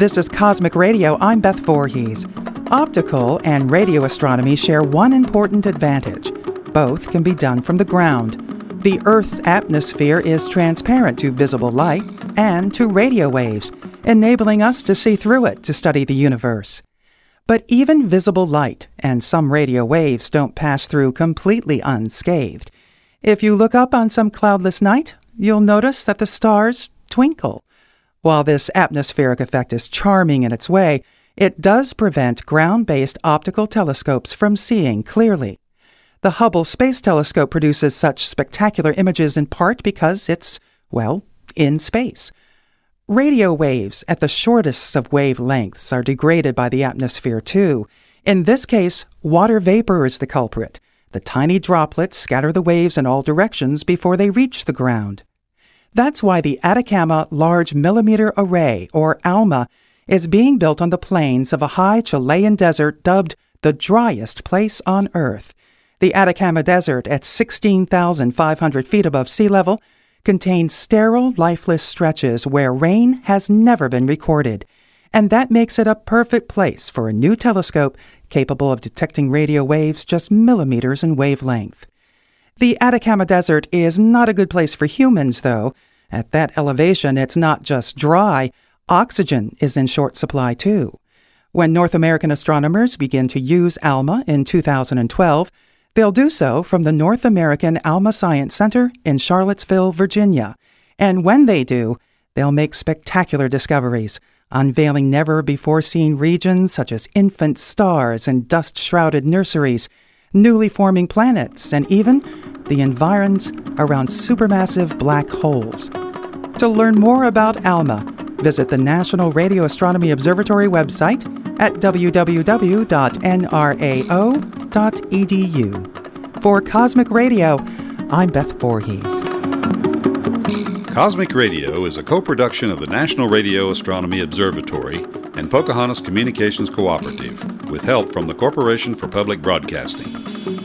This is Cosmic Radio. I'm Beth Voorhees. Optical and radio astronomy share one important advantage both can be done from the ground. The Earth's atmosphere is transparent to visible light and to radio waves, enabling us to see through it to study the universe. But even visible light and some radio waves don't pass through completely unscathed. If you look up on some cloudless night, you'll notice that the stars twinkle. While this atmospheric effect is charming in its way, it does prevent ground based optical telescopes from seeing clearly. The Hubble Space Telescope produces such spectacular images in part because it's, well, in space. Radio waves at the shortest of wavelengths are degraded by the atmosphere too. In this case, water vapor is the culprit. The tiny droplets scatter the waves in all directions before they reach the ground. That's why the Atacama Large Millimeter Array, or ALMA, is being built on the plains of a high Chilean desert dubbed the driest place on Earth. The Atacama Desert, at 16,500 feet above sea level, contains sterile, lifeless stretches where rain has never been recorded. And that makes it a perfect place for a new telescope capable of detecting radio waves just millimeters in wavelength. The Atacama Desert is not a good place for humans, though. At that elevation, it's not just dry, oxygen is in short supply, too. When North American astronomers begin to use ALMA in 2012, They'll do so from the North American Alma Science Center in Charlottesville, Virginia. And when they do, they'll make spectacular discoveries, unveiling never before seen regions such as infant stars and dust shrouded nurseries, newly forming planets, and even the environs around supermassive black holes. To learn more about ALMA, visit the National Radio Astronomy Observatory website at www.nrao.edu. For Cosmic Radio, I'm Beth Voorhees. Cosmic Radio is a co production of the National Radio Astronomy Observatory and Pocahontas Communications Cooperative, with help from the Corporation for Public Broadcasting.